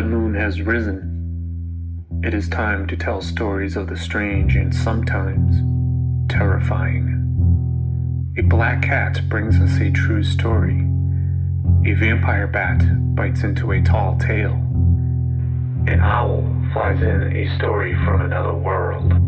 blood moon has risen. It is time to tell stories of the strange and sometimes terrifying. A black cat brings us a true story. A vampire bat bites into a tall tale. An owl flies in a story from another world.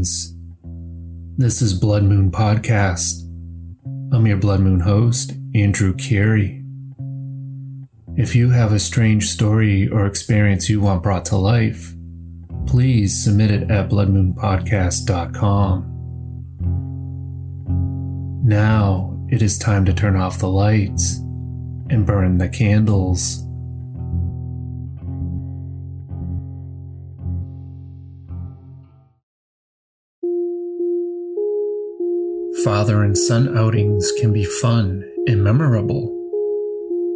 Greetings. This is Blood Moon Podcast. I'm your Blood Moon host, Andrew Carey. If you have a strange story or experience you want brought to life, please submit it at bloodmoonpodcast.com. Now it is time to turn off the lights and burn the candles. Father and son outings can be fun and memorable,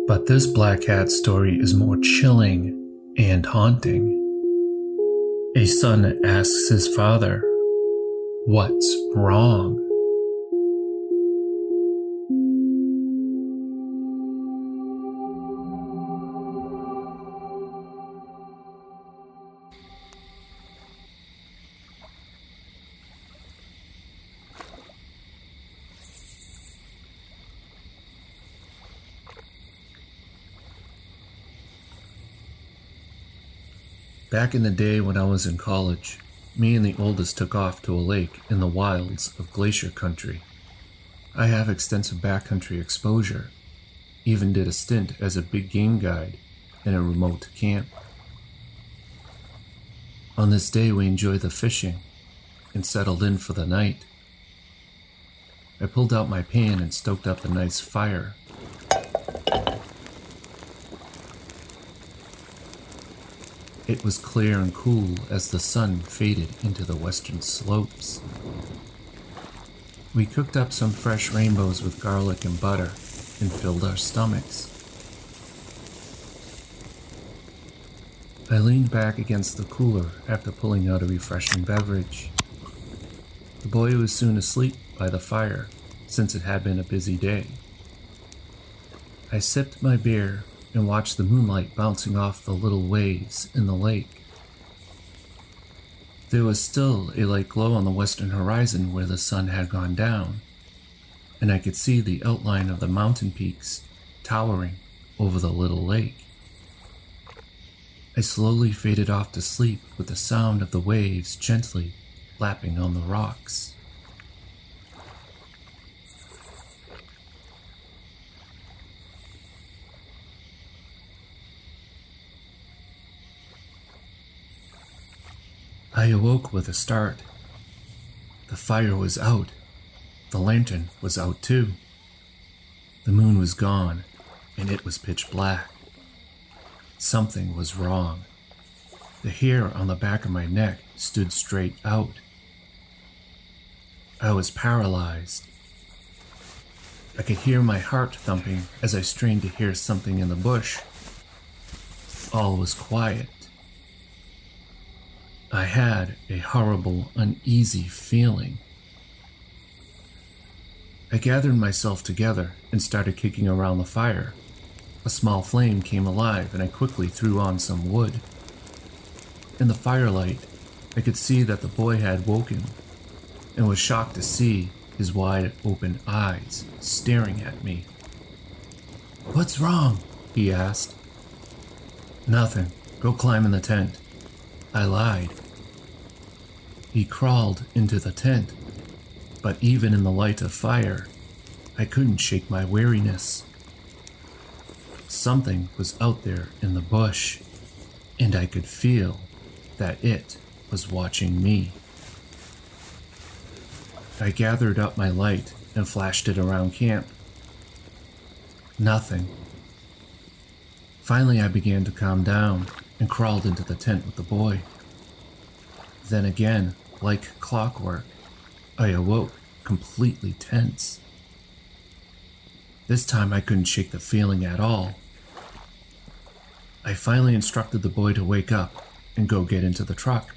but this black cat story is more chilling and haunting. A son asks his father, What's wrong? Back in the day when I was in college, me and the oldest took off to a lake in the wilds of Glacier Country. I have extensive backcountry exposure, even did a stint as a big game guide in a remote camp. On this day, we enjoyed the fishing and settled in for the night. I pulled out my pan and stoked up a nice fire It was clear and cool as the sun faded into the western slopes. We cooked up some fresh rainbows with garlic and butter and filled our stomachs. I leaned back against the cooler after pulling out a refreshing beverage. The boy was soon asleep by the fire, since it had been a busy day. I sipped my beer and watched the moonlight bouncing off the little waves in the lake. There was still a light glow on the western horizon where the sun had gone down, and I could see the outline of the mountain peaks towering over the little lake. I slowly faded off to sleep with the sound of the waves gently lapping on the rocks. I awoke with a start. The fire was out. The lantern was out too. The moon was gone, and it was pitch black. Something was wrong. The hair on the back of my neck stood straight out. I was paralyzed. I could hear my heart thumping as I strained to hear something in the bush. All was quiet. I had a horrible, uneasy feeling. I gathered myself together and started kicking around the fire. A small flame came alive and I quickly threw on some wood. In the firelight, I could see that the boy had woken and was shocked to see his wide open eyes staring at me. What's wrong? he asked. Nothing. Go climb in the tent. I lied. He crawled into the tent, but even in the light of fire, I couldn't shake my weariness. Something was out there in the bush, and I could feel that it was watching me. I gathered up my light and flashed it around camp. Nothing. Finally, I began to calm down and crawled into the tent with the boy. Then again, like clockwork, I awoke completely tense. This time I couldn't shake the feeling at all. I finally instructed the boy to wake up and go get into the truck.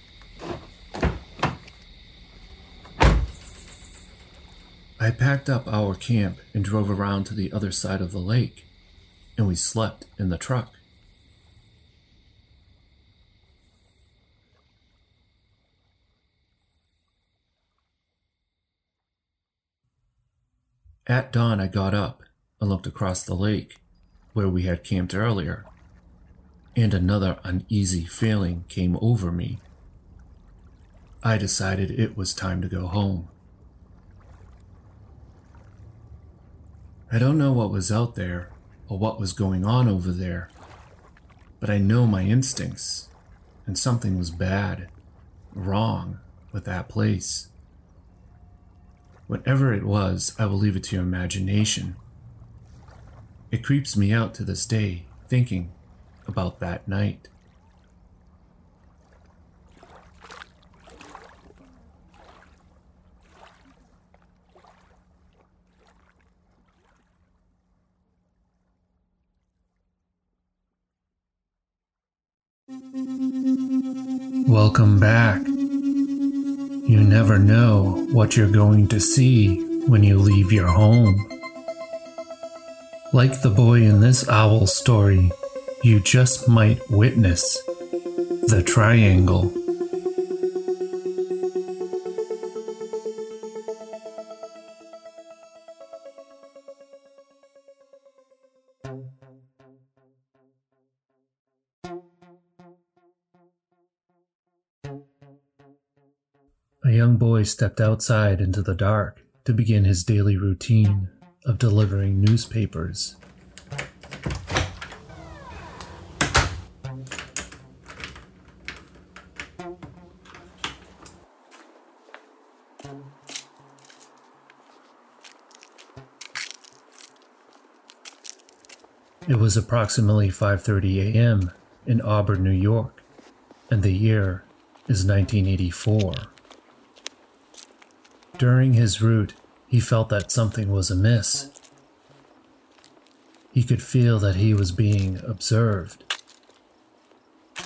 I packed up our camp and drove around to the other side of the lake, and we slept in the truck. At dawn, I got up and looked across the lake where we had camped earlier, and another uneasy feeling came over me. I decided it was time to go home. I don't know what was out there or what was going on over there, but I know my instincts, and something was bad, wrong with that place. Whatever it was, I will leave it to your imagination. It creeps me out to this day thinking about that night. Welcome back. You never know what you're going to see when you leave your home. Like the boy in this owl story, you just might witness the triangle. A young boy stepped outside into the dark to begin his daily routine of delivering newspapers. It was approximately 5:30 a.m. in Auburn, New York, and the year is 1984. During his route, he felt that something was amiss. He could feel that he was being observed.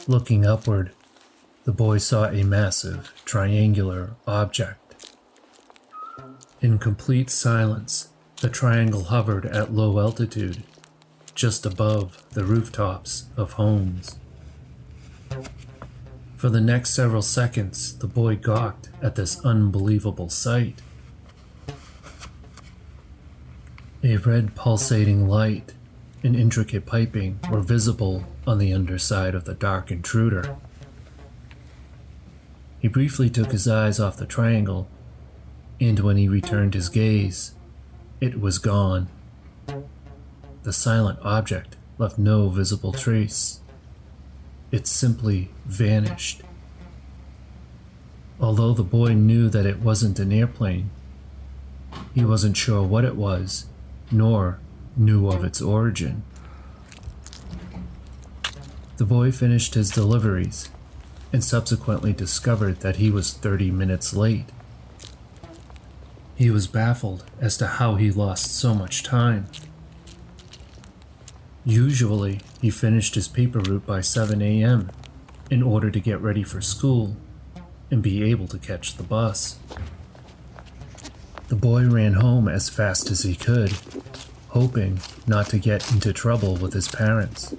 Looking upward, the boy saw a massive triangular object. In complete silence, the triangle hovered at low altitude, just above the rooftops of homes. For the next several seconds, the boy gawked at this unbelievable sight. A red pulsating light and intricate piping were visible on the underside of the dark intruder. He briefly took his eyes off the triangle, and when he returned his gaze, it was gone. The silent object left no visible trace. It simply vanished. Although the boy knew that it wasn't an airplane, he wasn't sure what it was, nor knew of its origin. The boy finished his deliveries and subsequently discovered that he was 30 minutes late. He was baffled as to how he lost so much time. Usually, he finished his paper route by 7 a.m. in order to get ready for school and be able to catch the bus. The boy ran home as fast as he could, hoping not to get into trouble with his parents.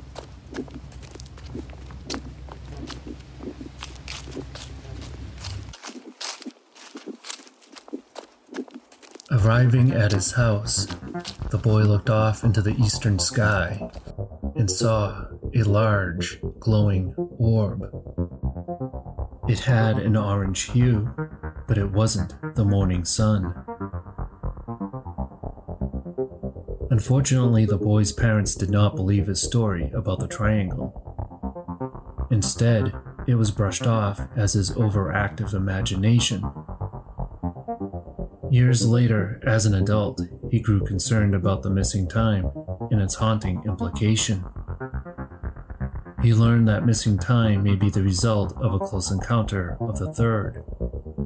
Arriving at his house, the boy looked off into the eastern sky and saw a large, glowing orb. It had an orange hue, but it wasn't the morning sun. Unfortunately, the boy's parents did not believe his story about the triangle. Instead, it was brushed off as his overactive imagination. Years later, as an adult, he grew concerned about the missing time and its haunting implication. He learned that missing time may be the result of a close encounter of the third,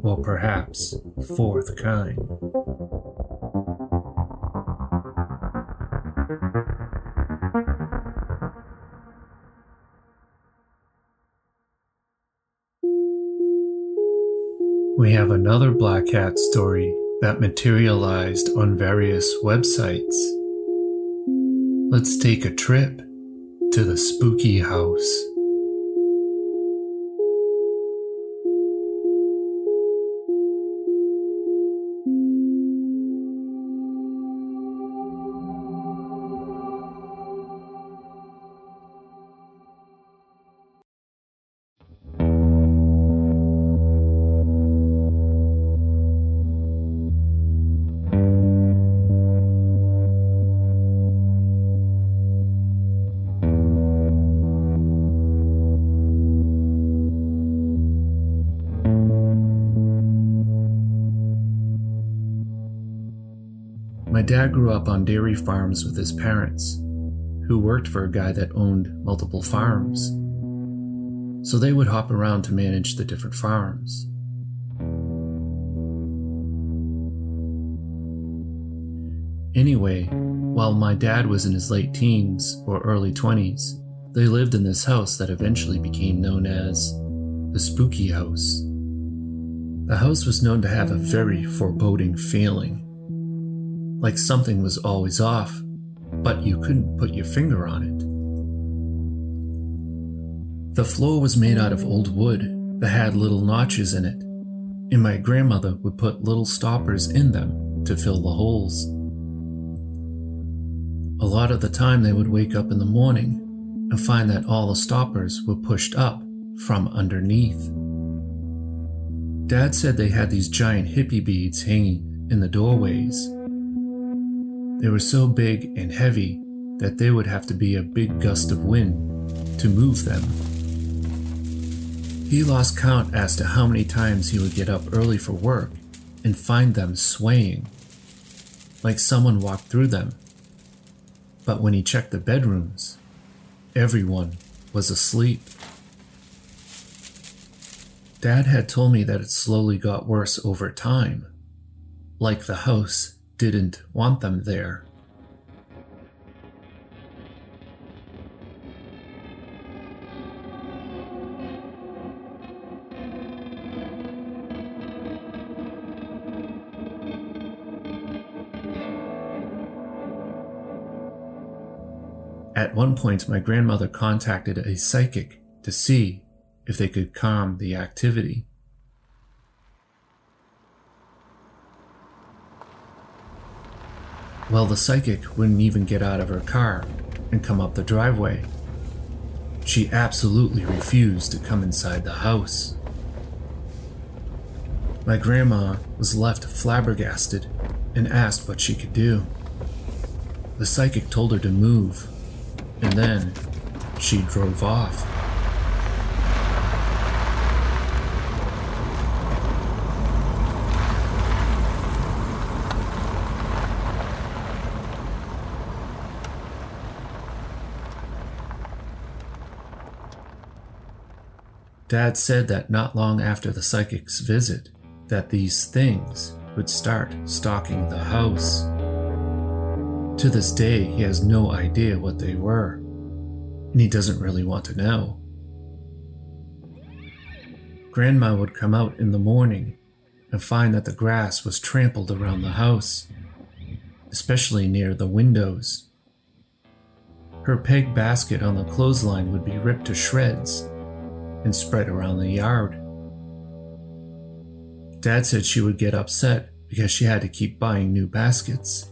or perhaps fourth kind. We have another Black Cat story that materialized on various websites. Let's take a trip to the spooky house. Dad grew up on dairy farms with his parents, who worked for a guy that owned multiple farms. So they would hop around to manage the different farms. Anyway, while my dad was in his late teens or early 20s, they lived in this house that eventually became known as the Spooky House. The house was known to have a very foreboding feeling like something was always off, but you couldn't put your finger on it. The floor was made out of old wood that had little notches in it, and my grandmother would put little stoppers in them to fill the holes. A lot of the time, they would wake up in the morning and find that all the stoppers were pushed up from underneath. Dad said they had these giant hippie beads hanging in the doorways they were so big and heavy that there would have to be a big gust of wind to move them. He lost count as to how many times he would get up early for work and find them swaying, like someone walked through them. But when he checked the bedrooms, everyone was asleep. Dad had told me that it slowly got worse over time, like the house didn't want them there. At one point, my grandmother contacted a psychic to see if they could calm the activity. Well, the psychic wouldn't even get out of her car and come up the driveway. She absolutely refused to come inside the house. My grandma was left flabbergasted and asked what she could do. The psychic told her to move, and then she drove off. Dad said that not long after the psychic's visit, that these things would start stalking the house. To this day, he has no idea what they were, and he doesn't really want to know. Grandma would come out in the morning and find that the grass was trampled around the house, especially near the windows. Her peg basket on the clothesline would be ripped to shreds and spread around the yard. Dad said she would get upset because she had to keep buying new baskets.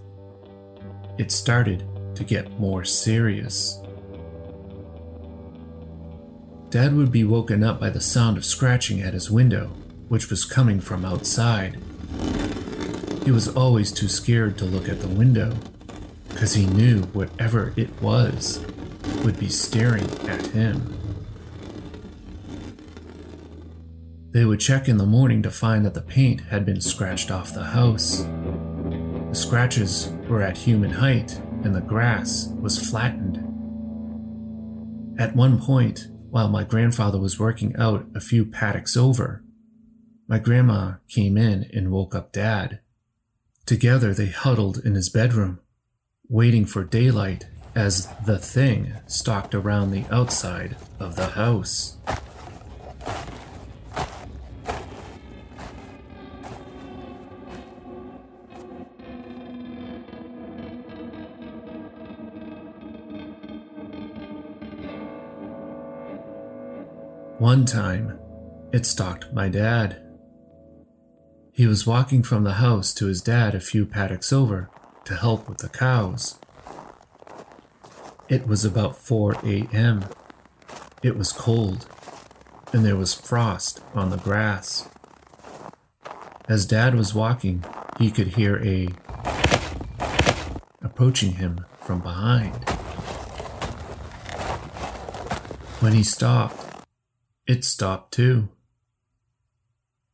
It started to get more serious. Dad would be woken up by the sound of scratching at his window, which was coming from outside. He was always too scared to look at the window, because he knew whatever it was would be staring at him. They would check in the morning to find that the paint had been scratched off the house. The scratches were at human height and the grass was flattened. At one point, while my grandfather was working out a few paddocks over, my grandma came in and woke up Dad. Together they huddled in his bedroom, waiting for daylight as the thing stalked around the outside of the house. One time, it stalked my dad. He was walking from the house to his dad a few paddocks over to help with the cows. It was about 4 a.m. It was cold, and there was frost on the grass. As Dad was walking, he could hear a approaching him from behind. When he stopped, it stopped too.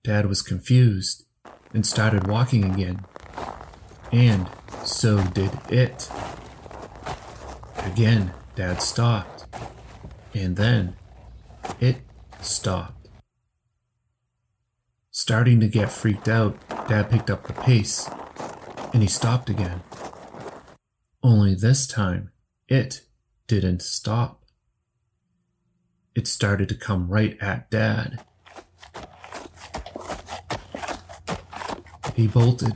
Dad was confused and started walking again. And so did it. Again, Dad stopped. And then it stopped. Starting to get freaked out, Dad picked up the pace and he stopped again. Only this time, it didn't stop it started to come right at Dad. He bolted.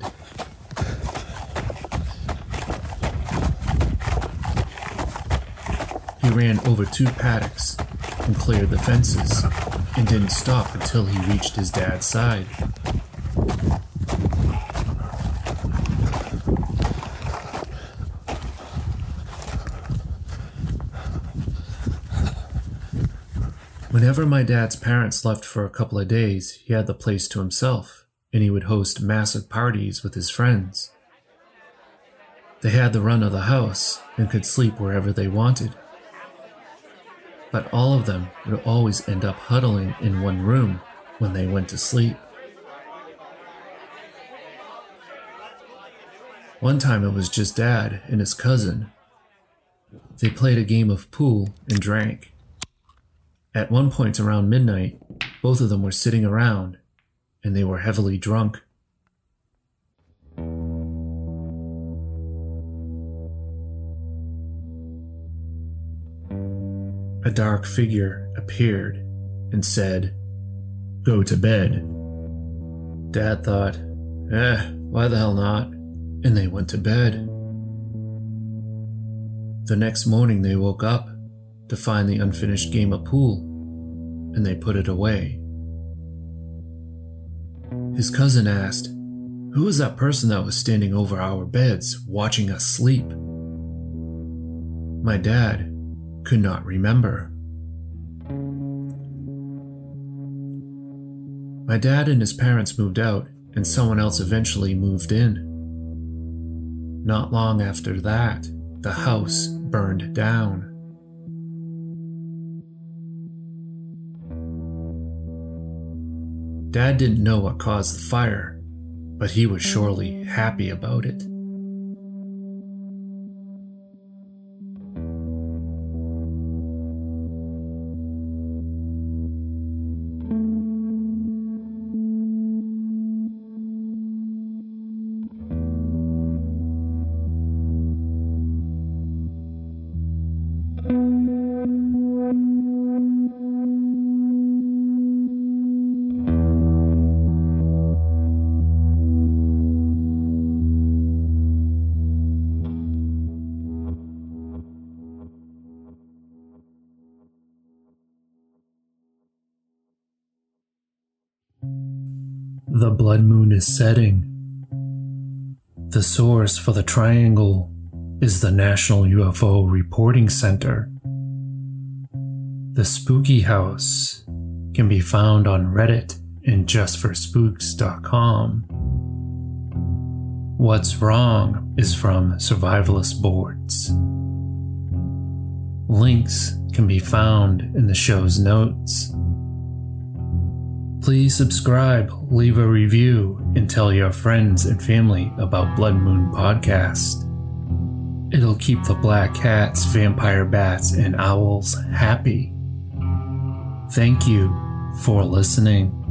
He ran over two paddocks and cleared the fences and didn't stop until he reached his dad's side. Whenever my dad's parents left for a couple of days, he had the place to himself, and he would host massive parties with his friends. They had the run of the house and could sleep wherever they wanted. But all of them would always end up huddling in one room when they went to sleep. One time it was just dad and his cousin. They played a game of pool and drank. At one point around midnight, both of them were sitting around, and they were heavily drunk. A dark figure appeared and said, Go to bed. Dad thought, Eh, why the hell not? And they went to bed. The next morning they woke up to find the unfinished game of pool, and they put it away. His cousin asked, Who was that person that was standing over our beds watching us sleep? My dad could not remember. My dad and his parents moved out, and someone else eventually moved in. Not long after that, the house burned down. Dad didn't know what caused the fire, but he was surely happy about it. The blood moon is setting. The source for the triangle is the National UFO Reporting Center. The Spooky House can be found on Reddit and justforspooks.com. What's Wrong is from Survivalist Boards. Links can be found in the show's notes. Please subscribe, leave a review, and tell your friends and family about Blood Moon Podcast. It'll keep the black cats, vampire bats, and owls happy. Thank you for listening.